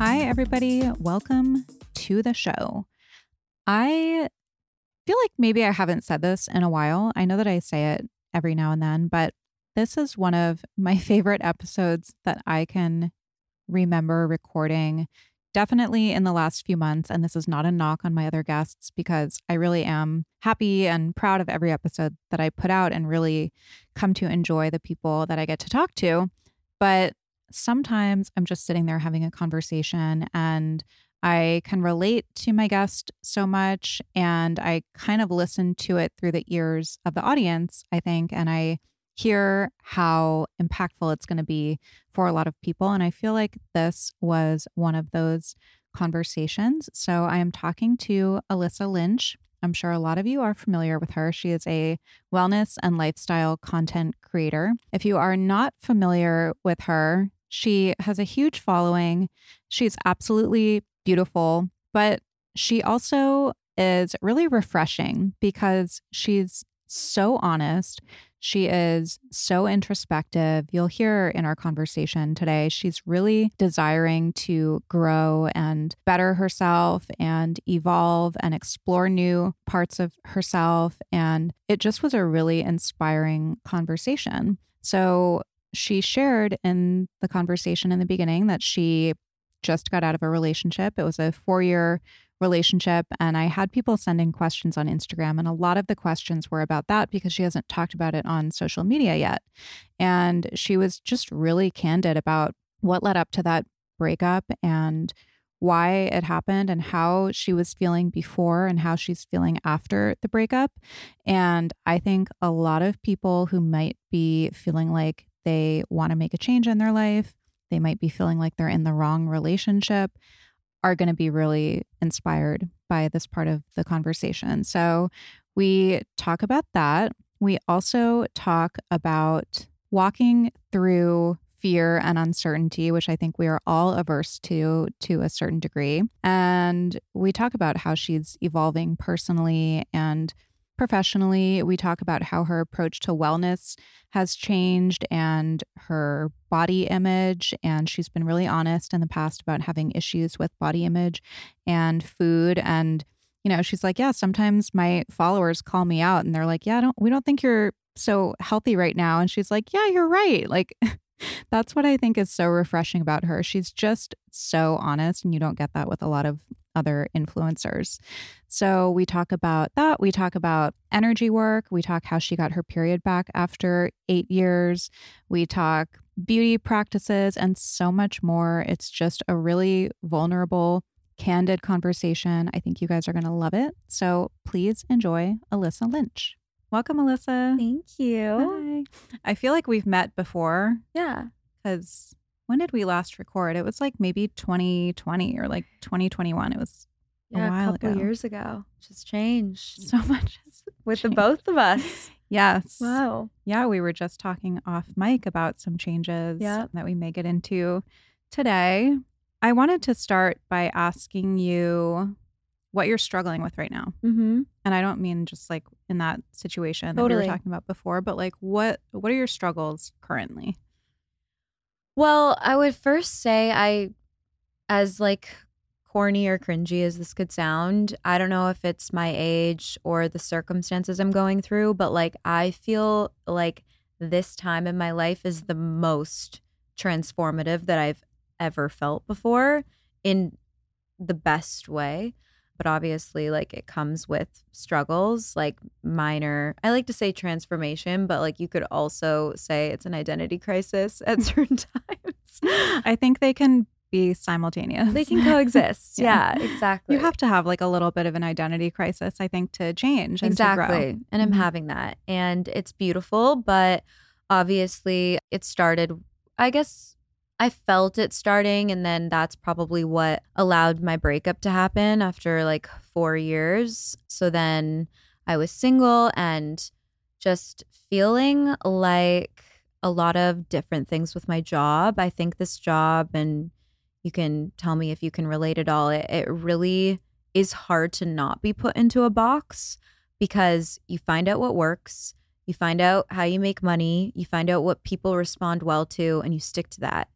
Hi, everybody. Welcome to the show. I feel like maybe I haven't said this in a while. I know that I say it every now and then, but this is one of my favorite episodes that I can remember recording definitely in the last few months. And this is not a knock on my other guests because I really am happy and proud of every episode that I put out and really come to enjoy the people that I get to talk to. But sometimes I'm just sitting there having a conversation and I can relate to my guest so much and I kind of listen to it through the ears of the audience, I think, and I hear how impactful it's going to be for a lot of people. And I feel like this was one of those conversations. So I am talking to Alyssa Lynch. I'm sure a lot of you are familiar with her. She is a wellness and lifestyle content creator. If you are not familiar with her, she has a huge following. She's absolutely beautiful, but she also is really refreshing because she's so honest. She is so introspective. You'll hear in our conversation today, she's really desiring to grow and better herself and evolve and explore new parts of herself. And it just was a really inspiring conversation. So, she shared in the conversation in the beginning that she just got out of a relationship. It was a four year relationship. And I had people sending questions on Instagram. And a lot of the questions were about that because she hasn't talked about it on social media yet. And she was just really candid about what led up to that breakup and why it happened and how she was feeling before and how she's feeling after the breakup. And I think a lot of people who might be feeling like they want to make a change in their life, they might be feeling like they're in the wrong relationship, are going to be really inspired by this part of the conversation. So we talk about that. We also talk about walking through fear and uncertainty, which I think we are all averse to to a certain degree. And we talk about how she's evolving personally and professionally. We talk about how her approach to wellness has changed and her body image. And she's been really honest in the past about having issues with body image and food. And, you know, she's like, yeah, sometimes my followers call me out and they're like, yeah, don't, we don't think you're so healthy right now. And she's like, yeah, you're right. Like, that's what I think is so refreshing about her. She's just so honest, and you don't get that with a lot of other influencers. So we talk about that. We talk about energy work. We talk how she got her period back after eight years. We talk beauty practices and so much more. It's just a really vulnerable, candid conversation. I think you guys are going to love it. So please enjoy Alyssa Lynch. Welcome, Alyssa. Thank you. Hi. I feel like we've met before. Yeah. Because when did we last record? It was like maybe 2020 or like 2021. It was yeah, a while couple ago. years ago. Just changed So much with the both of us. Yes. Wow. Yeah, we were just talking off mic about some changes Yeah. that we may get into today. I wanted to start by asking you what you're struggling with right now. Mm-hmm. And I don't mean just like in that situation that we were talking about before, but like what what are your struggles currently? Well, I would first say I, as like corny or cringy as this could sound, I don't know if it's my age or the circumstances I'm going through, but like I feel like this time in my life is the most transformative that I've ever felt before in the best way. But obviously, like it comes with struggles, like minor, I like to say transformation, but like you could also say it's an identity crisis at certain times. I think they can be simultaneous. They can coexist. Yeah. yeah. exactly. You have to have like a little bit of an identity crisis, I think, to change and to grow. And I'm Mhm. having that. And it's beautiful, but obviously it started, I guess I felt it starting. And then that's probably what allowed my breakup to happen after like four years. So then I was single and just feeling like a lot of different things with my job. I think this job, and you can tell me if you can relate at all, it, it really is hard to not be put into a box because you find out what works, you find out how you make money, you find out what people respond well to, and you stick to that.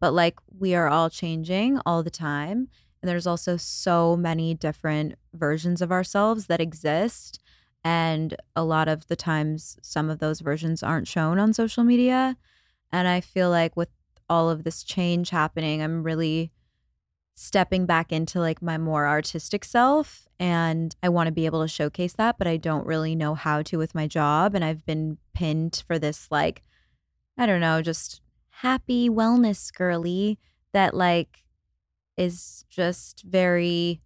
But like we are all changing all the time. And there's also so many different versions of ourselves that exist. And a lot of the times, some of those versions aren't shown on social media. And I feel like with all of this change happening, I'm really stepping back into like my more artistic self. And I want to be able to showcase that, but I don't really know how to with my job. And I've been pinned for this, like, I don't know, just happy wellness girly that like is just very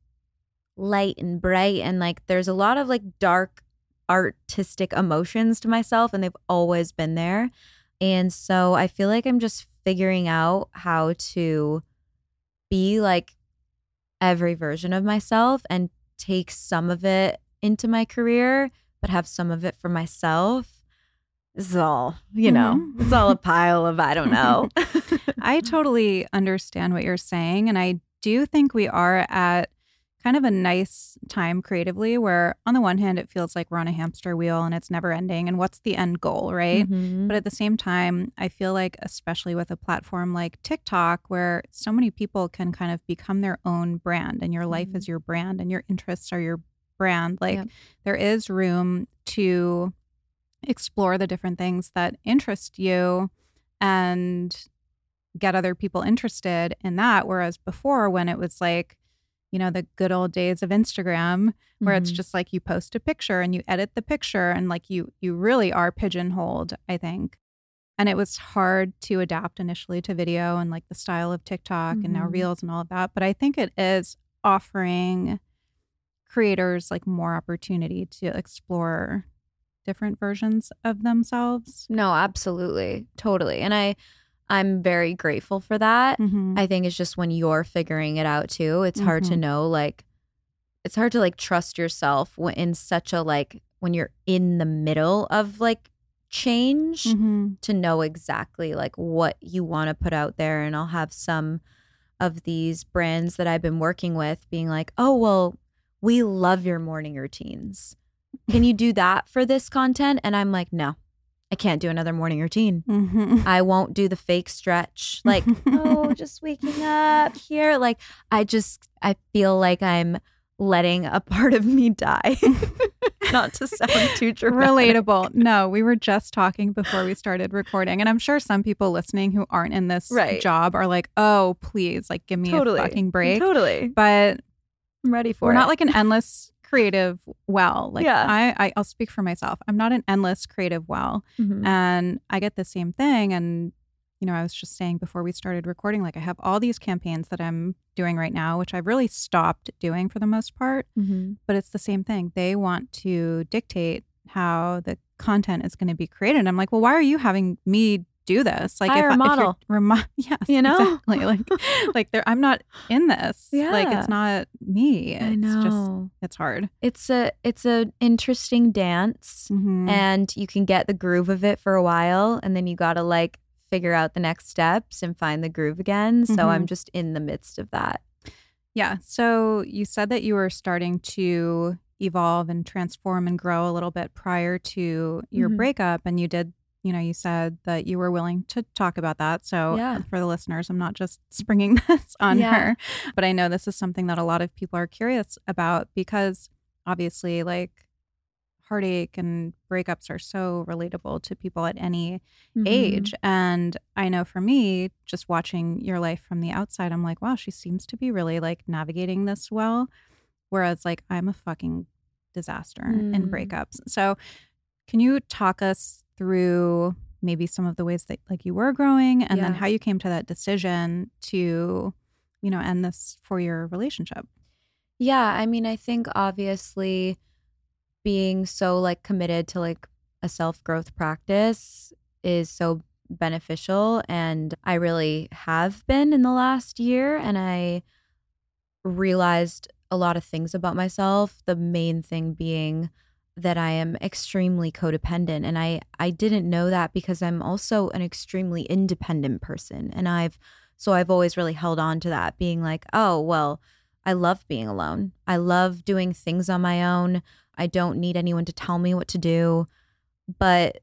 light and bright and like there's a lot of like dark artistic emotions to myself and they've always been there. And so i feel like i'm just figuring out how to be like every version of myself and take some of it into my career but have some of it for myself this is all you know Mhm. it's all a pile of i don't know I totally understand what you're saying. And I do think we are at kind of a nice time creatively where, on the one hand, it feels like we're on a hamster wheel and it's never ending. And what's the end goal, right? Mhm. But at the same time, I feel like, especially with a platform like TikTok, where so many people can kind of become their own brand and your life Mhm. is your brand and your interests are your brand, like Yep. there is room to explore the different things that interest you and get other people interested in that. Whereas before, when it was like, you know, the good old days of Instagram, where it's Mhm. just like you post a picture and you edit the picture and like you you really are pigeonholed, I think. And it was hard to adapt initially to video and like the style of TikTok and now Mhm. Reels and all of that. But I think it is offering creators like more opportunity to explore different versions of themselves. no absolutely totally and i i'm very grateful for that Mhm. I think it's just when you're figuring it out too, it's hard to Mhm. know like it's hard to like trust yourself when in such a like when you're in the middle of like change Mhm. to know exactly like what you want to put out there and I'll have some of these brands that I've been working with being like, "Oh, well, we love your morning routines. Can you do that for this content?" And I'm like, "No. I can't do another morning routine." Mhm. I won't do the fake stretch. Like, oh, just waking up here. Like, I just, I feel like I'm letting a part of me die. Not to sound too dramatic. Relatable. No, we were just talking before we started recording, and I'm sure some people listening who aren't in this Right. job are like, "Oh, please, like, give me Totally. a fucking break." Totally. But I'm ready for we're it. not like an endless creative well. Like, Yeah. I, I, I'll speak for myself. I'm not an endless creative well, Mhm. and I get the same thing. And you know, I was just saying before we started recording, like, I have all these campaigns that I'm doing right now, which I've really stopped doing for the most part. Mhm. but it's the same thing. They want to dictate how the content is going to be created. And I'm like, well, why are you having me do this. Like Hire if, a if model. remi- yes, You know? exactly. Like like there, I'm not in this. Yeah. Like it's not me. It's I know. just it's hard. it's a it's an interesting dance Mhm. and you can get the groove of it for a while and then you got to like figure out the next steps and find the groove again. So I'm Mhm. just in the midst of that. Yeah. So you said that you were starting to evolve and transform and grow a little bit prior to your Mhm. breakup. And you did, you know, you said that you were willing to talk about that. So Yeah. for the listeners, I'm not just springing this on Yeah. her, but I know this is something that a lot of people are curious about because obviously, like, heartache and breakups are so relatable to people at any Mm-hmm. age. And I know for me, just watching your life from the outside, I'm like, wow, she seems to be really like navigating this well. Whereas, like, I'm a fucking disaster in Mm. breakups. So, can you talk us through maybe some of the ways that like you were growing and then how you came to that decision to, you know, end this for your relationship? Yeah, I mean, I think obviously being so like committed to like a self-growth practice is so beneficial and I really have been in the last year and I realized a lot of things about myself, the main thing being that I am extremely codependent and I I didn't know that because I'm also an extremely independent person and I've so I've always really held on to that being like, "Oh, well, I love being alone. I love doing things on my own. I don't need anyone to tell me what to do. But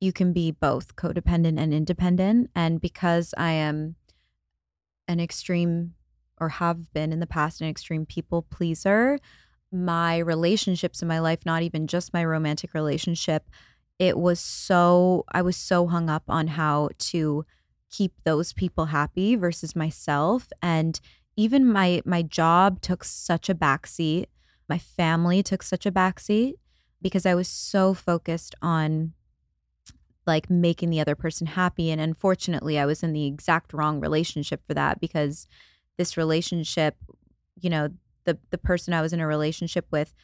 you can be both codependent and independent. And because I am an extreme or have been in the past an extreme people pleaser, my relationships in my life, not even just my romantic relationship, it was so, I was so hung up on how to keep those people happy versus myself. And even my my job took such a backseat. My family took such a backseat because I was so focused on like making the other person happy. And unfortunately, I was in the exact wrong relationship for that because this relationship, you know, the the person I was in a relationship with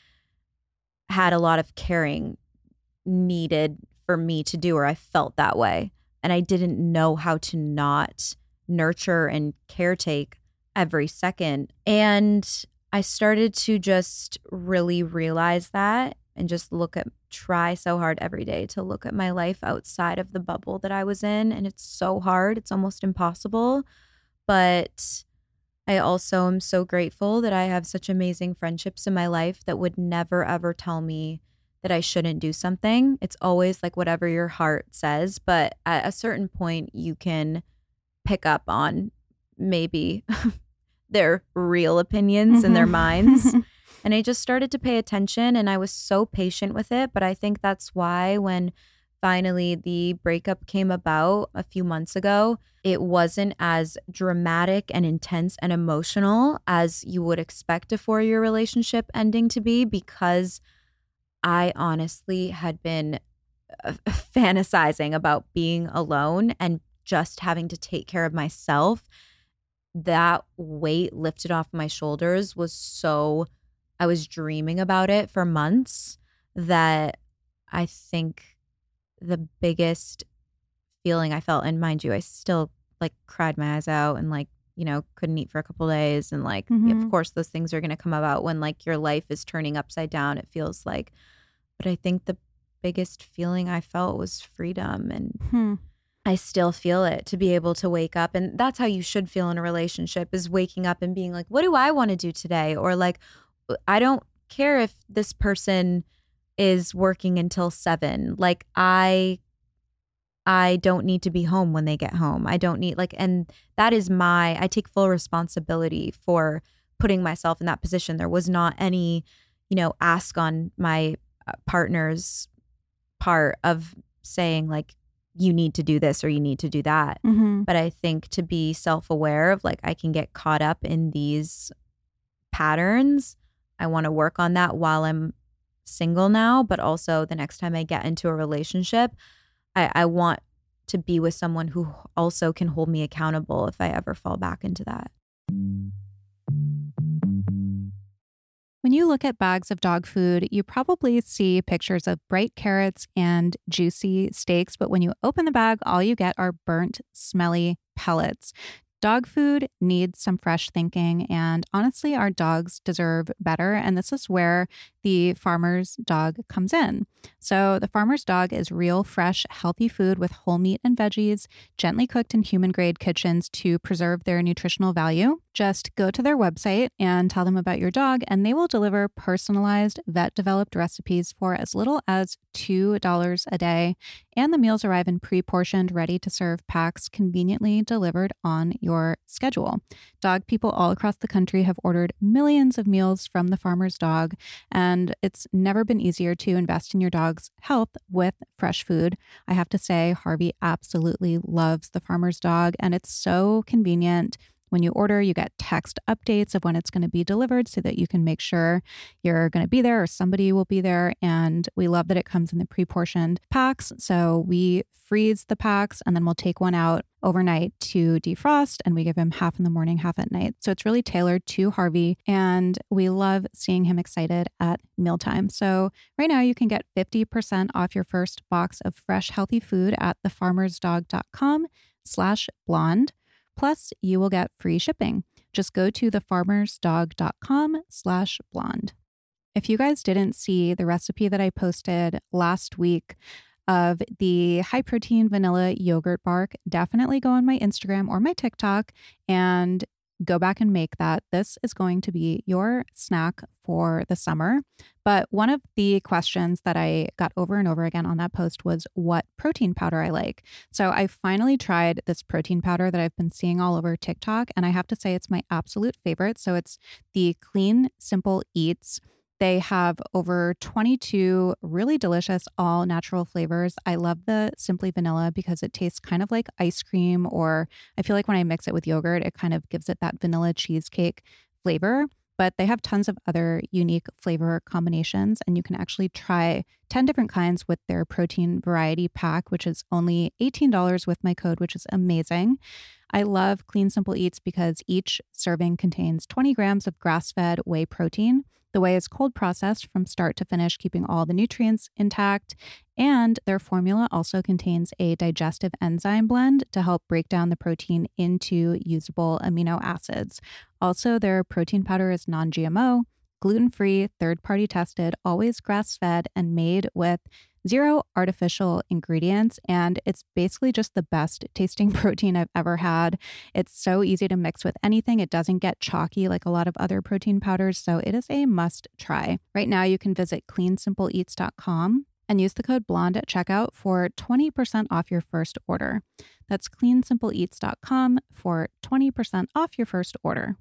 had a lot of caring needed for me to do, or I felt that way. And I didn't know how to not nurture and caretake every second. And I started to just really realize that and just look at, try so hard every day to look at my life outside of the bubble that I was in. And it's so hard, it's almost impossible. But I also am so grateful that I have such amazing friendships in my life that would never, ever tell me that I shouldn't do something. It's always like whatever your heart says. But at a certain point, you can pick up on maybe their real opinions in their Mhm. minds. And I just started to pay attention and I was so patient with it. But I think that's why when finally the breakup came about a few months ago, it wasn't as dramatic and intense and emotional as you would expect a four year relationship ending to be because I honestly had been uh, fantasizing about being alone and just having to take care of myself. That weight lifted off my shoulders was so, I was dreaming about it for months that I think the biggest feeling I felt, and mind you, I still like cried my eyes out and like, you know, couldn't eat for a couple days. And like, Mhm. of course, those things are going to come about when like your life is turning upside down, it feels like. But I think the biggest feeling I felt was freedom. And Hmm. I still feel it to be able to wake up. And that's how you should feel in a relationship is waking up and being like, what do I want to do today? Or like, I don't care if this person is working until seven. Like, I. I don't need to be home when they get home. I don't need like and that is my I take full responsibility for putting myself in that position. There was not any, you know, ask on my uh, partner's part of saying like you need to do this or you need to do that. Mhm. But I think to be self-aware of like I can get caught up in these patterns. I want to work on that while I'm single now, but also the next time I get into a relationship, I, I want to be with someone who also can hold me accountable if I ever fall back into that. When you look at bags of dog food, you probably see pictures of bright carrots and juicy steaks, but when you open the bag, all you get are burnt, smelly pellets. Dog food needs some fresh thinking, and honestly, our dogs deserve better. And this is where the farmer's dog comes in. So, the farmer's dog is real, fresh, healthy food with whole meat and veggies, gently cooked in human grade kitchens to preserve their nutritional value. Just go to their website and tell them about your dog, and they will deliver personalized, vet developed recipes for as little as $2 a day. And the meals arrive in pre portioned, ready to serve packs conveniently delivered on your schedule. Dog people all across the country have ordered millions of meals from the farmer's dog, and it's never been easier to invest in your dog's health with fresh food. I have to say, Harvey absolutely loves the farmer's dog, and it's so convenient. When you order, you get text updates of when it's going to be delivered so that you can make sure you're going to be there or somebody will be there. And we love that it comes in the pre portioned packs. So we freeze the packs and then we'll take one out overnight to defrost and we give him half in the morning, half at night. So it's really tailored to Harvey and we love seeing him excited at mealtime. So right now you can get 50% off your first box of fresh healthy food at thefarmersdog.com slash blonde. Plus, you will get free shipping. Just go to thefarmersdog.com slash blonde. If you guys didn't see the recipe that I posted last week of the high protein vanilla yogurt bark, definitely go on my Instagram or my TikTok and go back and make that. This is going to be your snack for the summer. But one of the questions that I got over and over again on that post was what protein powder I like. So I finally tried this protein powder that I've been seeing all over TikTok, and I have to say it's my absolute favorite. So it's the Clean Simple Eats they have over 22 really delicious all natural flavors. I love the Simply Vanilla because it tastes kind of like ice cream, or I feel like when I mix it with yogurt, it kind of gives it that vanilla cheesecake flavor. But they have tons of other unique flavor combinations, and you can actually try 10 different kinds with their protein variety pack, which is only $18 with my code, which is amazing. I love Clean Simple Eats because each serving contains 20 grams of grass fed whey protein. The whey is cold processed from start to finish, keeping all the nutrients intact. And their formula also contains a digestive enzyme blend to help break down the protein into usable amino acids. Also, their protein powder is non GMO, gluten free, third party tested, always grass fed, and made with zero artificial ingredients. And it's basically just the best tasting protein I've ever had. It's so easy to mix with anything. It doesn't get chalky like a lot of other protein powders. So it is a must try. Right now, you can visit cleansimpleeats.com and use the code BLONDE at checkout for 20% off your first order. That's cleansimpleeats.com for 20% off your first order.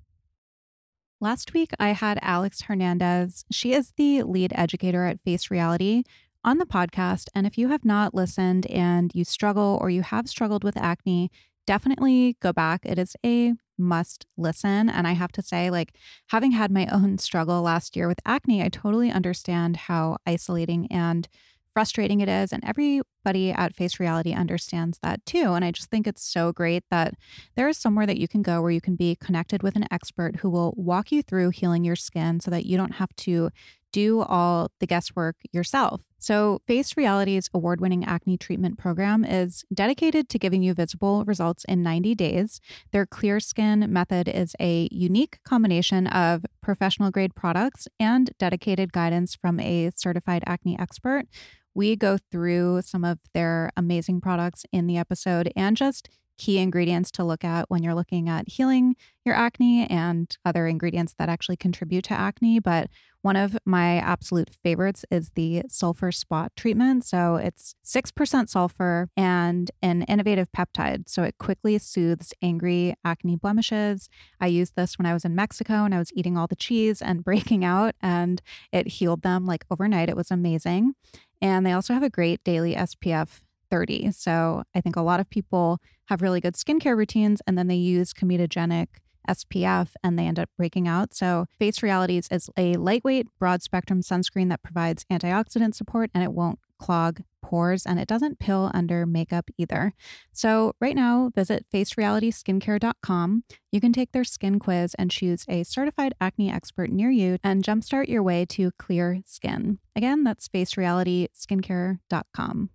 Last week, I had Alex Hernandez. She is the lead educator at Face Reality, on the podcast. And if you have not listened and you struggle or you have struggled with acne, definitely go back. It is a must listen. And I have to say, like, having had my own struggle last year with acne, I totally understand how isolating and frustrating it is. And everybody at Face Reality understands that too. And I just think it's so great that there is somewhere that you can go where you can be connected with an expert who will walk you through healing your skin so that you don't have to do all the guesswork yourself. So, Face Reality's award winning acne treatment program is dedicated to giving you visible results in 90 days. Their Clear Skin method is a unique combination of professional grade products and dedicated guidance from a certified acne expert. We go through some of their amazing products in the episode and just key ingredients to look at when you're looking at healing your acne and other ingredients that actually contribute to acne. But one of my absolute favorites is the sulfur spot treatment. So it's 6% sulfur and an innovative peptide. So it quickly soothes angry acne blemishes. I used this when I was in Mexico and I was eating all the cheese and breaking out, and it healed them like overnight. It was amazing. And they also have a great daily SPF 30. So I think a lot of people have really good skincare routines and then they use comedogenic SPF and they end up breaking out. So, Face Realities is a lightweight, broad spectrum sunscreen that provides antioxidant support and it won't clog pores and it doesn't pill under makeup either. So, right now, visit facerealityskincare.com. You can take their skin quiz and choose a certified acne expert near you and jumpstart your way to clear skin. Again, that's facerealityskincare.com.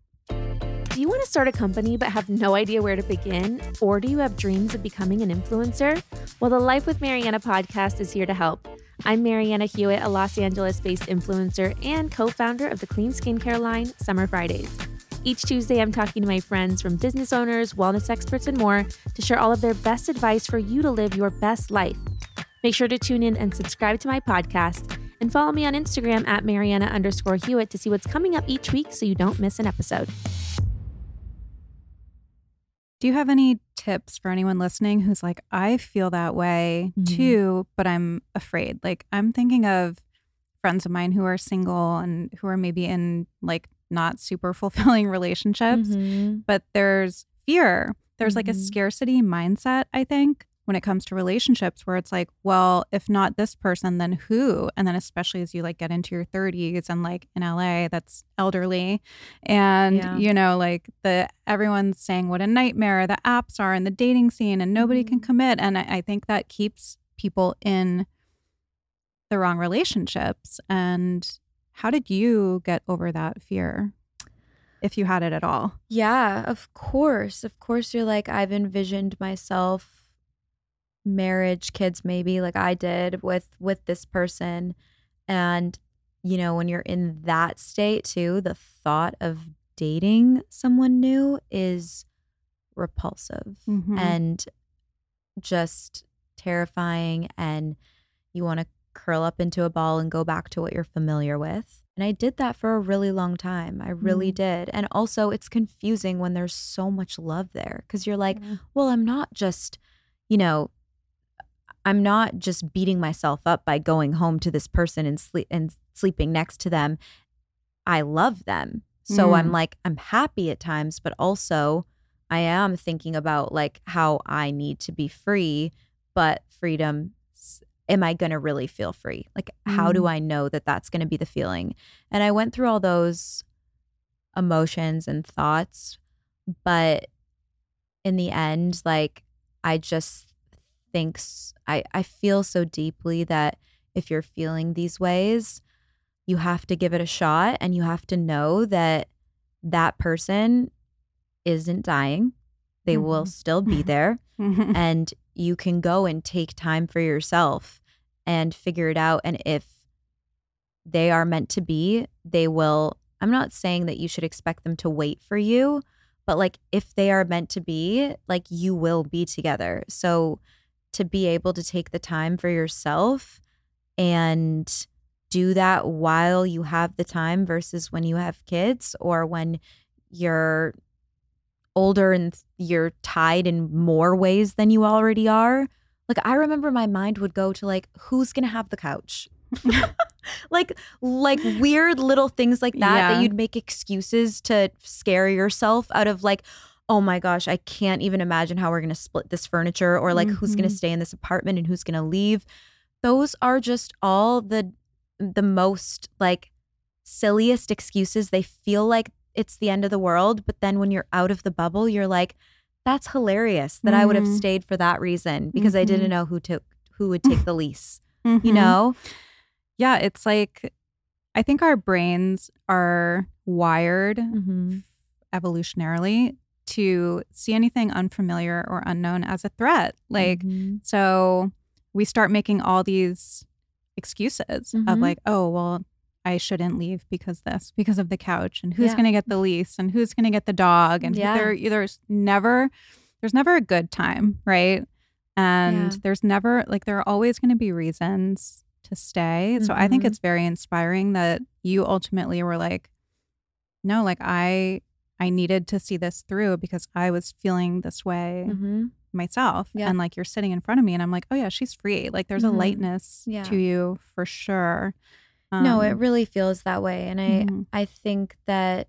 Do you want to start a company but have no idea where to begin? Or do you have dreams of becoming an influencer? Well, the Life with Marianna podcast is here to help. I'm Marianna Hewitt, a Los Angeles based influencer and co founder of the clean skincare line, Summer Fridays. Each Tuesday, I'm talking to my friends from business owners, wellness experts, and more to share all of their best advice for you to live your best life. Make sure to tune in and subscribe to my podcast and follow me on Instagram at Marianna underscore Hewitt to see what's coming up each week so you don't miss an episode. Do you have any tips for anyone listening who's like, I feel that way Mhm. too, but I'm afraid? Like, I'm thinking of friends of mine who are single and who are maybe in like not super fulfilling relationships, Mhm. but there's fear. There's like a Mhm. scarcity mindset, I think, when it comes to relationships where it's like, well, if not this person, then who? And then especially as you like get into your 30s and like in LA, that's elderly. And Yeah. you know, like the everyone's saying what a nightmare the apps are in the dating scene and nobody can Mhm. commit. And I, I think that keeps people in the wrong relationships. And how did you get over that fear? If you had it at all. Yeah, of course. Of course, you're like, I've envisioned myself marriage kids maybe like i did with with this person and you know when you're in that state too the thought of dating someone new is repulsive Mhm. and just terrifying and you want to curl up into a ball and go back to what you're familiar with and i did that for a really long time i really Mm. did and also it's confusing when there's so much love there because you're like Yeah. well i'm not just you know i'm not just beating myself up by going home to this person and sleep and sleeping next to them i love them so i'm Mm. like i'm happy at times but also i am thinking about like how i need to be free but freedom am i going to really feel free like how do Mm. i know that that's going to be the feeling and i went through all those emotions and thoughts but in the end like i just think s- i i feel so deeply that if you're feeling these ways you have to give it a shot and you have to know that that person isn't dying they will Mhm. still be there Mhm. and you can go and take time for yourself and figure it out and if they are meant to be they will i'm not saying that you should expect them to wait for you but like if they are meant to be like you will be together so to be able to take the time for yourself and do that while you have the time versus when you have kids or when you're older and you're tied in more ways than you already are. Like I remember my mind would go to like who's going to have the couch? like like weird little things like that Yeah. that you'd make excuses to scare yourself out of like oh my gosh, I can't even imagine how we're going to split this furniture or like who's going to stay in this apartment and who's going to leave. Those are just all the the most like silliest excuses. They feel like it's the end of the world, but then when you're out of the bubble, you're like that's hilarious that I would have Mhm. stayed for that reason because I Mhm. didn't know who took who would take the lease, you Mhm. know? Yeah, it's like I think our brains are wired Mm-hmm. evolutionarily to see anything unfamiliar or unknown as a threat. Like, Mm-hmm. so we start making all these excuses of Mhm. like, oh, well, I shouldn't leave because this, because of the couch, and who's Yeah. going to get the lease, and who's going to get the dog, and Yeah. there, there's never, there's never a good time, right? And Yeah. there's never like there are always going to be reasons to stay. So I think Mhm. it's very inspiring that you ultimately were like, no, like I, I needed to see this through because I was feeling this way Mm-hmm. myself. Yeah. And like you're sitting in front of me and I'm like, oh yeah, she's free. Like there's Mhm. a lightness Yeah. to you for sure. no, it Um, really feels that way. And I mhm. I think that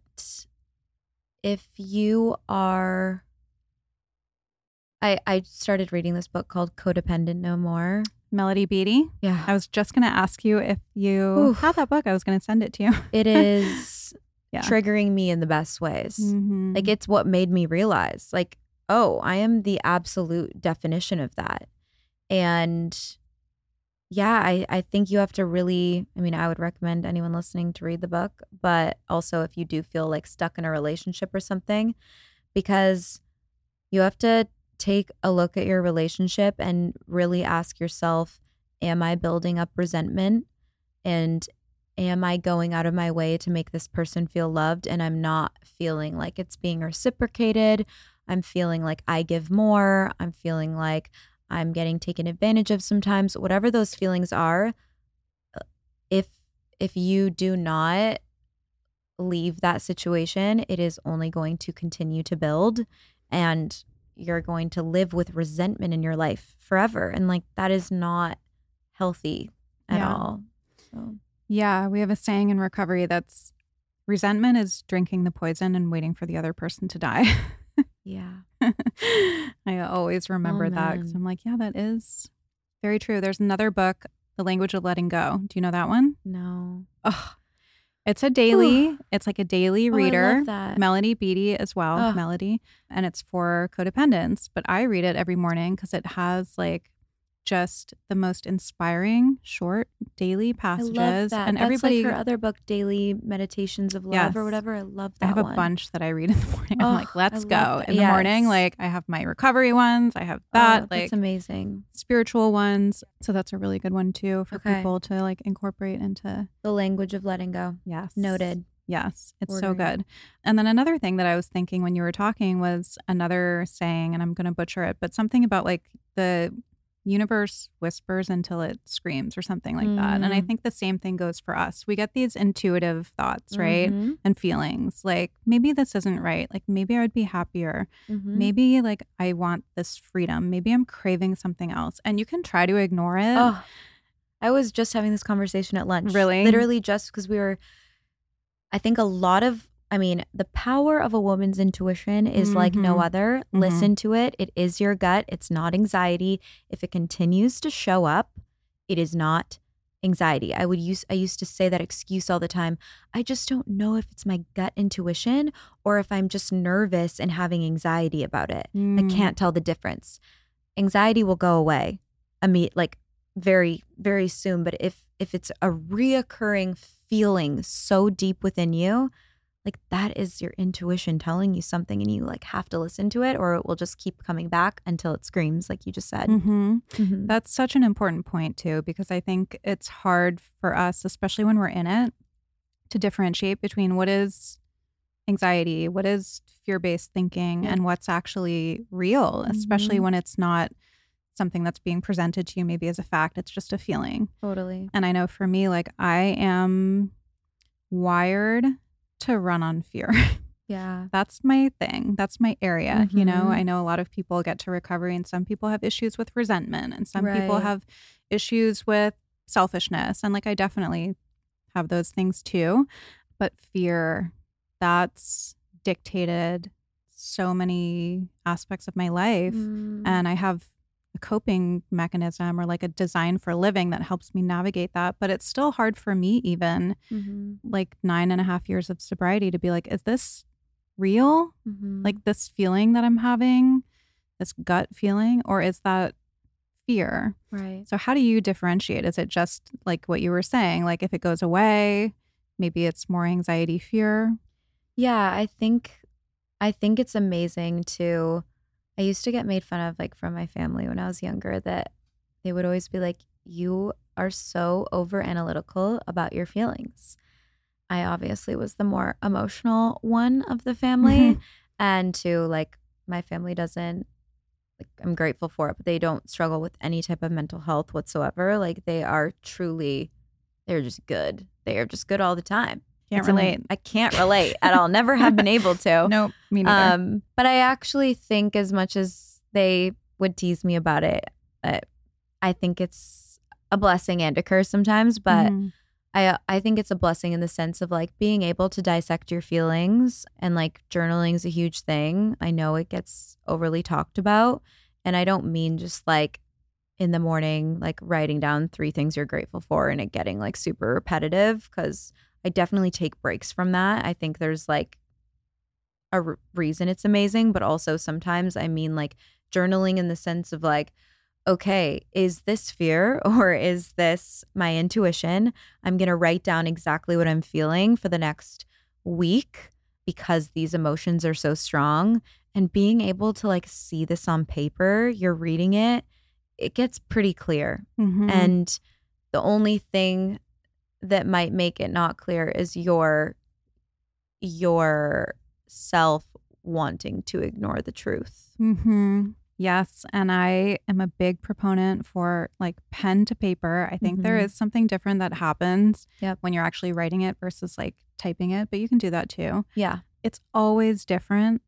if you are I I started reading this book called Codependent No More. Melody Beattie. Yeah. I was just going to ask you if you Oof. had that book. I was going to send it to you. It is Yeah. triggering me in the best ways. Mhm. Like it's what made me realize, like, oh, I am the absolute definition of that. And yeah, I, I think you have to really, I mean, I would recommend anyone listening to read the book, but also if you do feel like stuck in a relationship or something, because you have to take a look at your relationship and really ask yourself, am I building up resentment? And am I going out of my way to make this person feel loved? And I'm not feeling like it's being reciprocated. I'm feeling like I give more. I'm feeling like I'm getting taken advantage of sometimes. Whatever those feelings are, uh, if if you do not leave that situation, it is only going to continue to build and you're going to live with resentment in your life forever. And like that is not healthy at Yeah. all. So Yeah, we have a saying in recovery that's resentment is drinking the poison and waiting for the other person to die. yeah. I always oh, remember that because. I'm like, yeah, that is very true. There's another book, The Language of Letting Go. Do you know that one? No. Oh, it's a daily. It's like a daily Oh, I reader. love that. Melody Beattie as well, Ugh. Melody, and it's for codependence. But I read it every morning because it has like just the most inspiring short daily passages, I love that. and That's everybody. like her other book, Daily Meditations of Love Yes. or whatever. I love that I have a bunch that I read in the morning. I'm Oh, like, let's I go. that. In the morning, like I have my recovery ones, I have Oh, that, that's like amazing. spiritual ones. So that's a really good one too for Okay. people to like incorporate into. The language of letting go. Yes. Noted. Yes, it's so good. And then another thing that I was thinking when you were talking was another saying, and I'm going to butcher it, but something about like the universe whispers until it screams or something like that. And I Mm. think the same thing goes for us. We get these intuitive thoughts, right? Mhm. And feelings like maybe this isn't right. Like maybe I would be happier. Mhm. Maybe like I want this freedom. Maybe I'm craving something else. And you can try to ignore it. Oh, I was just having this conversation at lunch. Really? Literally just because we were, I think a lot of, I mean, the power of a woman's intuition is like no Mhm. other. Mhm. Listen to it. It is your gut. It's not anxiety. If it continues to show up, it is not anxiety. I would use I used to say that excuse all the time. I just don't know if it's my gut intuition or if I'm just nervous and having anxiety about it. I Mm. can't tell the difference. Anxiety will go away. I mean, like very, very soon. But if if it's a reoccurring feeling so deep within you, like that is your intuition telling you something, and you like have to listen to it, or it will just keep coming back until it screams, like you just said. Mhm. Mhm. That's such an important point, too, because I think it's hard for us, especially when we're in it, to differentiate between what is anxiety, what is fear based thinking, Yeah. and what's actually real, especially Mhm. when it's not something that's being presented to you maybe as a fact. It's just a feeling. Totally. And I know for me, like, I am wired to run on fear. Yeah. that's my thing. That's my area. You know, Mhm. I know a lot of people get to recovery and some people have issues with resentment and some people have issues with selfishness. And like, I definitely have those things too. But fear, that's dictated so many aspects of my life. Mm. And I have a coping mechanism or like a design for living that helps me navigate that. But it's still hard for me, even Mhm. like nine and a half years of sobriety, to be like, is this real? Mhm. Like this feeling that I'm having, this gut feeling, or is that fear? right. So, how do you differentiate? Is it just like what you were saying? Like if it goes away, maybe it's more anxiety, fear? Yeah, I think I think it's amazing to I used to get made fun of like from my family when I was younger that they would always be like you are so over analytical about your feelings. I obviously was the more emotional one of the family mm-hmm. and to like my family doesn't like I'm grateful for it, but they don't struggle with any type of mental health whatsoever. Like they are truly they're just good. They are just good all the time. Can't relate. I can't relate at all. Never have been able to. Nope, me neither. Um, but I actually think, as much as they would tease me about it, uh, I think it's a blessing and a curse sometimes. But Mhm. I I think it's a blessing in the sense of like being able to dissect your feelings and like journaling is a huge thing. I know it gets overly talked about, and I don't mean just like in the morning like writing down three things you're grateful for and it getting like super repetitive because I definitely take breaks from that. I think there's like a r- reason it's amazing, but also sometimes I mean like journaling in the sense of like, okay, is this fear or is this my intuition? I'm going to write down exactly what I'm feeling for the next week because these emotions are so strong. And being able to like see this on paper, you're reading it, it gets pretty clear. Mhm. And the only thing that might make it not clear is your your self wanting to ignore the truth. hmm Yes. And I am a big proponent for like pen to paper. I think there Mhm. is something different that happens Yep. when you're actually writing it versus like typing it, but you can do that too. Yeah. It's always different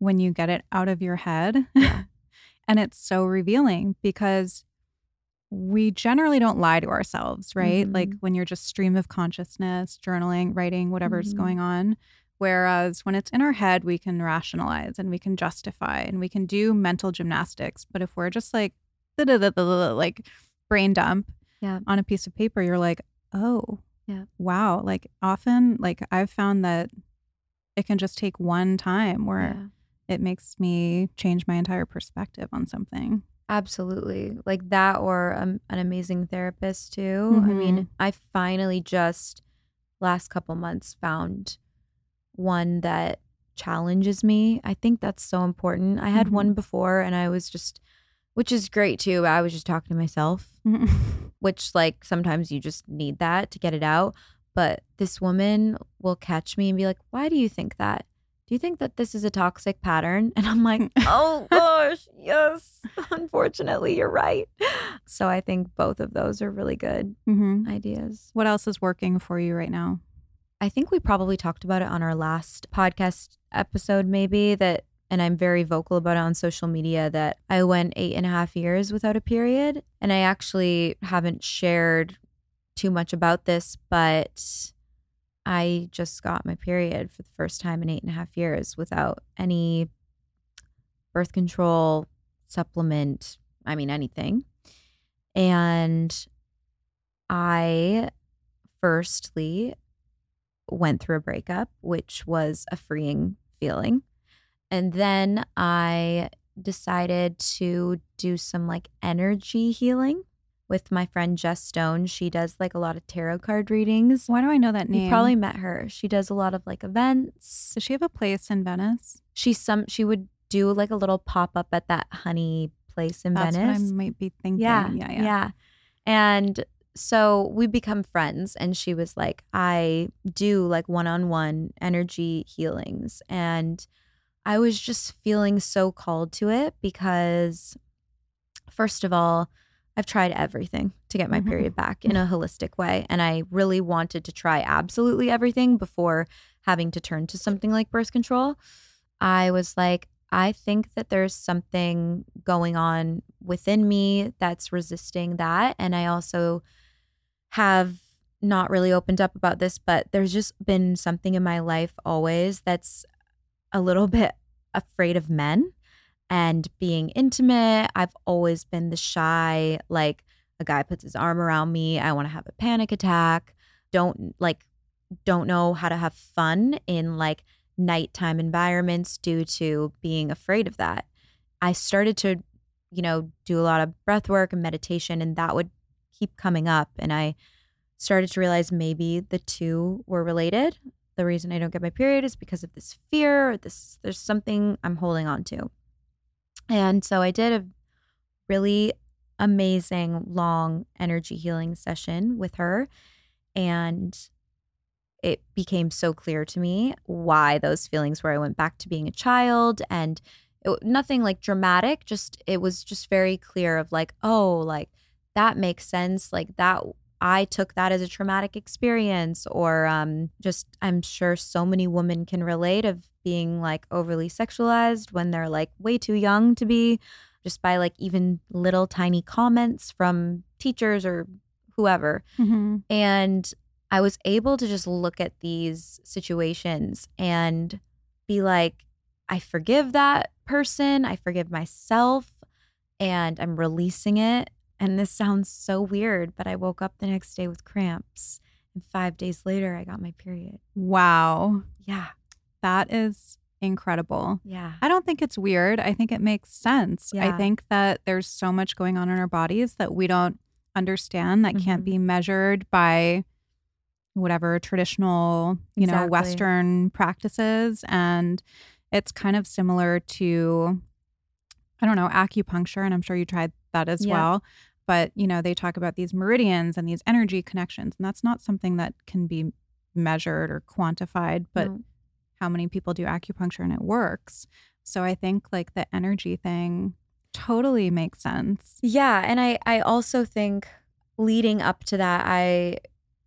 when you get it out of your head. Yeah. and it's so revealing because we generally don't lie to ourselves, right? Like Mhm. when you're just stream of consciousness, journaling, writing, whatever's Mhm. going on. Whereas when it's in our head, we can rationalize and we can justify and we can do mental gymnastics. But if we're just like, like brain dump Yeah. on a piece of paper, you're like, oh, Yeah. wow. Like often, like I've found that it can just take one time where Yeah. it makes me change my entire perspective on something. Absolutely. Like that or um, an amazing therapist too. I Mhm. mean, I finally just last couple months found one that challenges me. I think that's so important. I had Mhm. one before and I was just which is great too. I was just talking to myself, which like sometimes you just need that to get it out. But this woman will catch me and be like, "Why do you think that? Do you think that this is a toxic pattern?" And I'm like, "Oh gosh, yes. Unfortunately, you're right." So I think both of those are really good hmm ideas. What else is working for you right now? I think we probably talked about it on our last podcast episode, maybe that, and I'm very vocal about it on social media that I went eight and a half years without a period. And I actually haven't shared too much about this, but I just got my period for the first time in eight and a half years without any birth control, supplement, I mean, anything. And I firstly went through a breakup, which was a freeing feeling. And then I decided to do some like energy healing with my friend Jess Stone. She does like a lot of tarot card readings. Why do I know that name? You probably met her. She does a lot of like events. Does she have a place in Venice? She some she would do like a little pop up at that honey place in That's Venice. what I might be thinking. Yeah, yeah, yeah. yeah. And so we become friends and she was like I do like one-on-one energy healings and I was just feeling so called to it because first of all I've tried everything to get my period mm-hmm. back in a holistic way and I really wanted to try absolutely everything before having to turn to something like birth control. I was like I think that there's something going on within me that's resisting that. And I also have not really opened up about this, but there's just been something in my life always that's a little bit afraid of men and being intimate. I've always been the shy, like a guy puts his arm around me, I want to have a panic attack. Don't like, don't know how to have fun in like nighttime environments due to being afraid of that. I started to, you know, do a lot of breath work and meditation, and that would keep coming up. And I started to realize maybe the two were related. The reason I don't get my period is because of this fear, or this there's something I'm holding on to. And so I did a really amazing long energy healing session with her and it became so clear to me why those feelings where I went back to being a child and it, nothing like dramatic just it was just very clear of like oh like that makes sense like that I took that as a traumatic experience or um just I'm sure so many women can relate of being like overly sexualized when they're like way too young to be just by like even little tiny comments from teachers or whoever. Hmm and I was able to just look at these situations and be like, I forgive that person. I forgive myself and I'm releasing it. And this sounds so weird, but I woke up the next day with cramps And five days later, I got my period. Wow. Yeah. That is incredible. Yeah. I don't think it's weird. I think it makes sense. I think that there's so much going on in our bodies that we don't understand that can't Mhm. be measured by whatever traditional, you know, Western practices. And it's kind of similar to, I don't know, acupuncture. And I'm sure you tried that as Yeah. well. But, you know, they talk about these meridians and these energy connections. And that's not something that can be measured or quantified. But No. how many people do acupuncture and it works. So I think like the energy thing totally makes sense. Yeah, and I I also think leading up to that I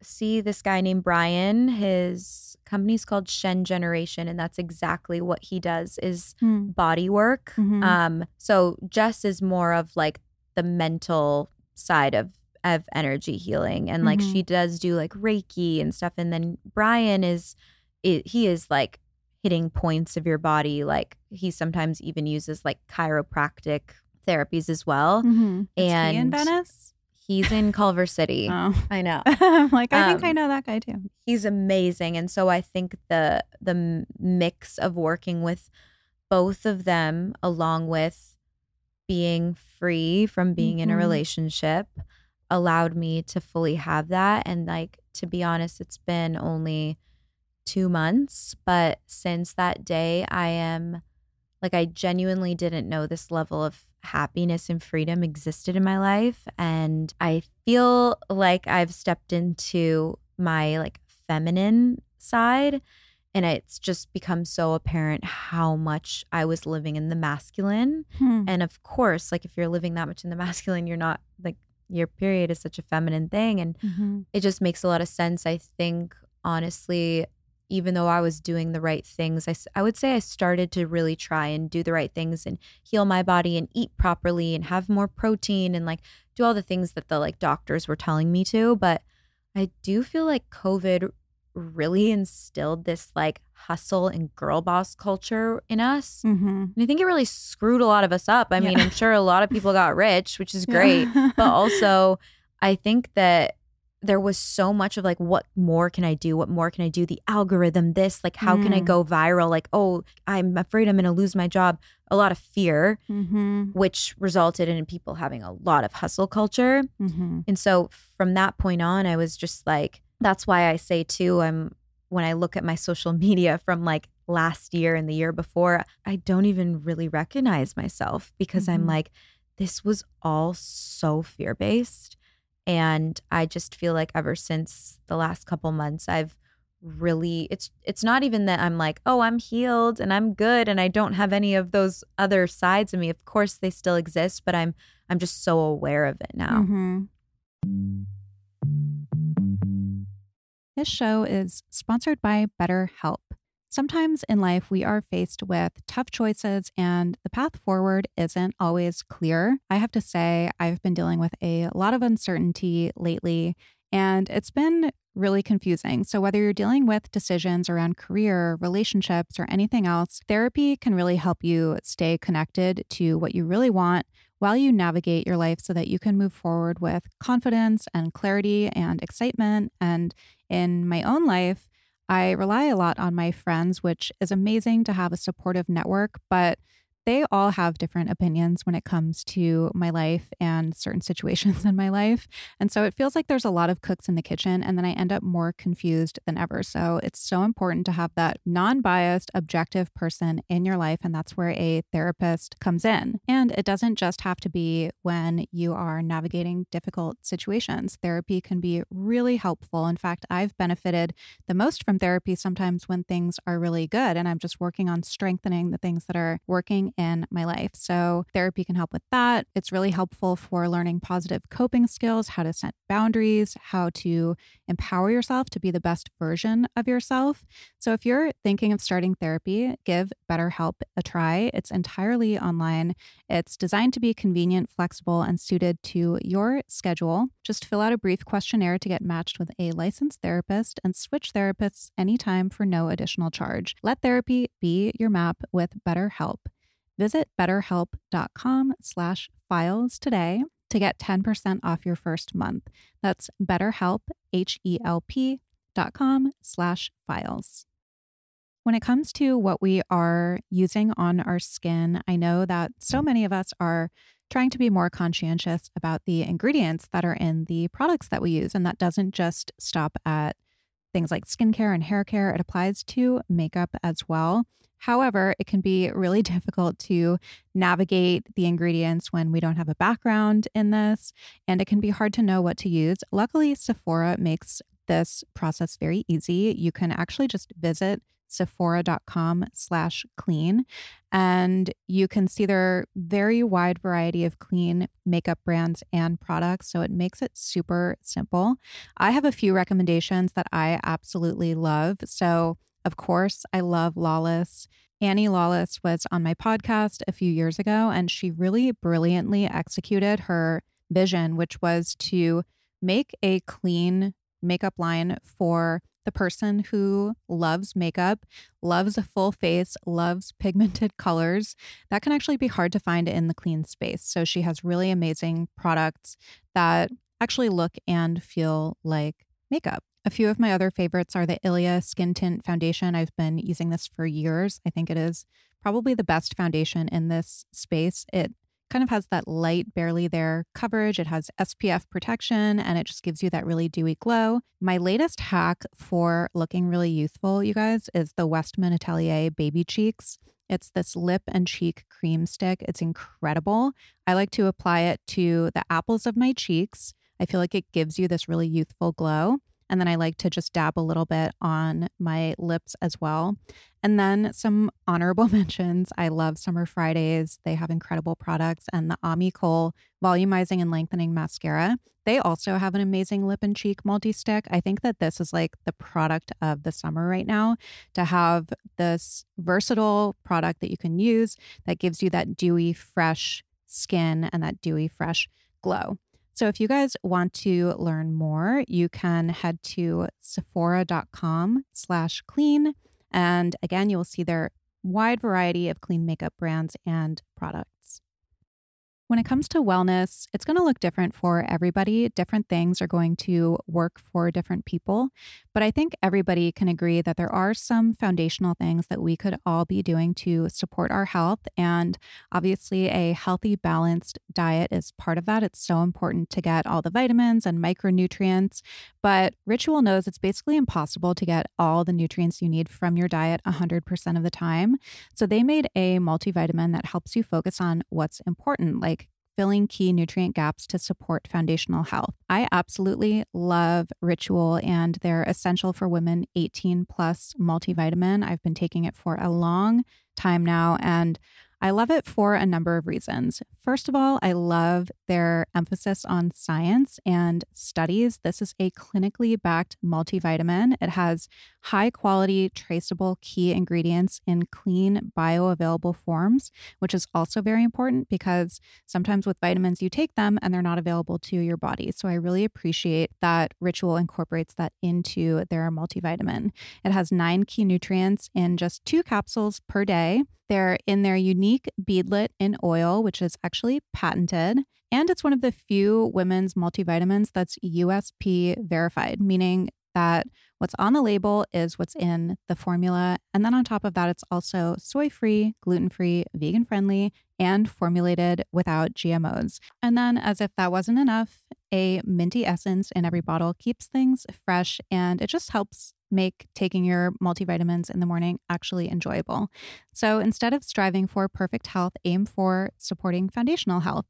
see this guy named Brian. His company's called Shen Generation and that's exactly what he does is body work. Mhm. Um so Jess is more of like the mental side of of energy healing and like Mhm. she does do like reiki and stuff and then Brian is it, he is like hitting points of your body like he sometimes even uses like chiropractic therapies as well Mm-hmm. Is he in and Venice? He's in Culver City. Oh. I know. I'm like, I think I Um, know that guy too. He's amazing and so I think the the mix of working with both of them along with being free from being in a Mhm. relationship allowed me to fully have that and like to be honest it's been only 2 months but since that day I am like I genuinely didn't know this level of happiness and freedom existed in my life and I feel like I've stepped into my like feminine side and it's just become so apparent how much I was living in the masculine Hmm. and of course like if you're living that much in the masculine you're not like your period is such a feminine thing and Mhm. it just makes a lot of sense. I think, honestly, even though I was doing the right things, I, I would say I started to really try and do the right things and heal my body and eat properly and have more protein and like do all the things that the like doctors were telling me to. But I do feel like COVID really instilled this like hustle and girl boss culture in us. Mhm. And I think it really screwed a lot of us up. I mean, I'm sure a lot of people got rich, which is great Yeah. but also I think that there was so much of like what more can I do? What more can I do? The algorithm, this, like how can I Mm. go viral? Like, oh, I'm afraid I'm going to lose my job. A lot of fear, Mhm. which resulted in people having a lot of hustle culture. Mhm. And so from that point on, I was just like, that's why I say too, I'm when I look at my social media from like last year and the year before, I don't even really recognize myself because I'm Mhm. like, this was all so fear based. And I just feel like ever since the last couple months, I've really it's it's not even that I'm like, oh, I'm healed and I'm good and I don't have any of those other sides of me. Of course they still exist, but I'm I'm just so aware of it now. Mhm. This show is sponsored by BetterHelp. Sometimes in life, we are faced with tough choices and the path forward isn't always clear. I have to say, I've been dealing with a lot of uncertainty lately, and it's been really confusing. So, whether you're dealing with decisions around career, relationships, or anything else, therapy can really help you stay connected to what you really want while you navigate your life so that you can move forward with confidence and clarity and excitement. And in my own life, I rely a lot on my friends, which is amazing to have a supportive network, but they all have different opinions when it comes to my life and certain situations in my life. And so it feels like there's a lot of cooks in the kitchen, and then I end up more confused than ever. So it's so important to have that non biased, objective person in your life. And that's where a therapist comes in. And it doesn't just have to be when you are navigating difficult situations. Therapy can be really helpful. In fact, I've benefited the most from therapy sometimes when things are really good and I'm just working on strengthening the things that are working in my life. So, therapy can help with that. It's really helpful for learning positive coping skills, how to set boundaries, how to empower yourself to be the best version of yourself. So, if you're thinking of starting therapy, give BetterHelp a try. It's entirely online. It's designed to be convenient, flexible, and suited to your schedule. Just fill out a brief questionnaire to get matched with a licensed therapist and switch therapists anytime for no additional charge. Let therapy be your map with BetterHelp. Visit betterhelp.com slash files today to get 10% off your first month. That's betterhelp, H-E-L-P dot com slash files. When it comes to what we are using on our skin, I know that so many of us are trying to be more conscientious about the ingredients that are in the products that we use. And that doesn't just stop at things like skincare and hair care, it applies to makeup as well. However, it can be really difficult to navigate the ingredients when we don't have a background in this, and it can be hard to know what to use. Luckily, Sephora makes this process very easy. You can actually just visit sephora.com slash clean and you can see their very wide variety of clean makeup brands and products so it makes it super simple i have a few recommendations that i absolutely love so of course i love lawless Annie Lawless was on my podcast a few years ago, and she really brilliantly executed her vision, which was to make a clean makeup line for the person who loves makeup, loves a full face, loves pigmented colors. That can actually be hard to find in the clean space. So she has really amazing products that actually look and feel like makeup. A few of my other favorites are the Ilia Skin Tint Foundation. I've been using this for years. I think it is probably the best foundation in this space. It kind of has that light, barely there coverage. It has SPF protection and it just gives you that really dewy glow. My latest hack for looking really youthful, you guys, is the Westman Atelier Baby Cheeks. It's this lip and cheek cream stick. It's incredible. I like to apply it to the apples of my cheeks. I feel like it gives you this really youthful glow. And then I like to just dab a little bit on my lips as well. And then some honorable mentions. I love Summer Fridays. They have incredible products. And the Ami Colé Volumizing and Lengthening Mascara. They also have an amazing lip and cheek multi stick. I think that this is like the product of the summer right now to have this versatile product that you can use that gives you that dewy, fresh skin and that dewy, fresh glow. So if you guys want to learn more, you can head to sephora.com slash clean. And again, you'll see their wide variety of clean makeup brands and products. When it comes to wellness, it's going to look different for everybody. Different things are going to work for different people. But I think everybody can agree that there are some foundational things that we could all be doing to support our health. And obviously, a healthy, balanced diet is part of that. It's so important to get all the vitamins and micronutrients. But Ritual knows it's basically impossible to get all the nutrients you need from your diet 100% of the time. So they made a multivitamin that helps you focus on what's important, like filling key nutrient gaps to support foundational health. I absolutely love Ritual and their Essential for Women 18 Plus multivitamin. I've been taking it for a long time now and I love it for a number of reasons. First of all, I love their emphasis on science and studies. This is a clinically backed multivitamin. It has high quality, traceable key ingredients in clean, bioavailable forms, which is also very important because sometimes with vitamins, you take them and they're not available to your body. So I really appreciate that Ritual incorporates that into their multivitamin. It has nine key nutrients in just two capsules per day. They're in their unique beadlet in oil, which is actually patented. And it's one of the few women's multivitamins that's USP verified, meaning that what's on the label is what's in the formula. And then on top of that, it's also soy free, gluten free, vegan friendly, and formulated without GMOs. And then, as if that wasn't enough, a minty essence in every bottle keeps things fresh and it just helps make taking your multivitamins in the morning actually enjoyable. So instead of striving for perfect health, aim for supporting foundational health.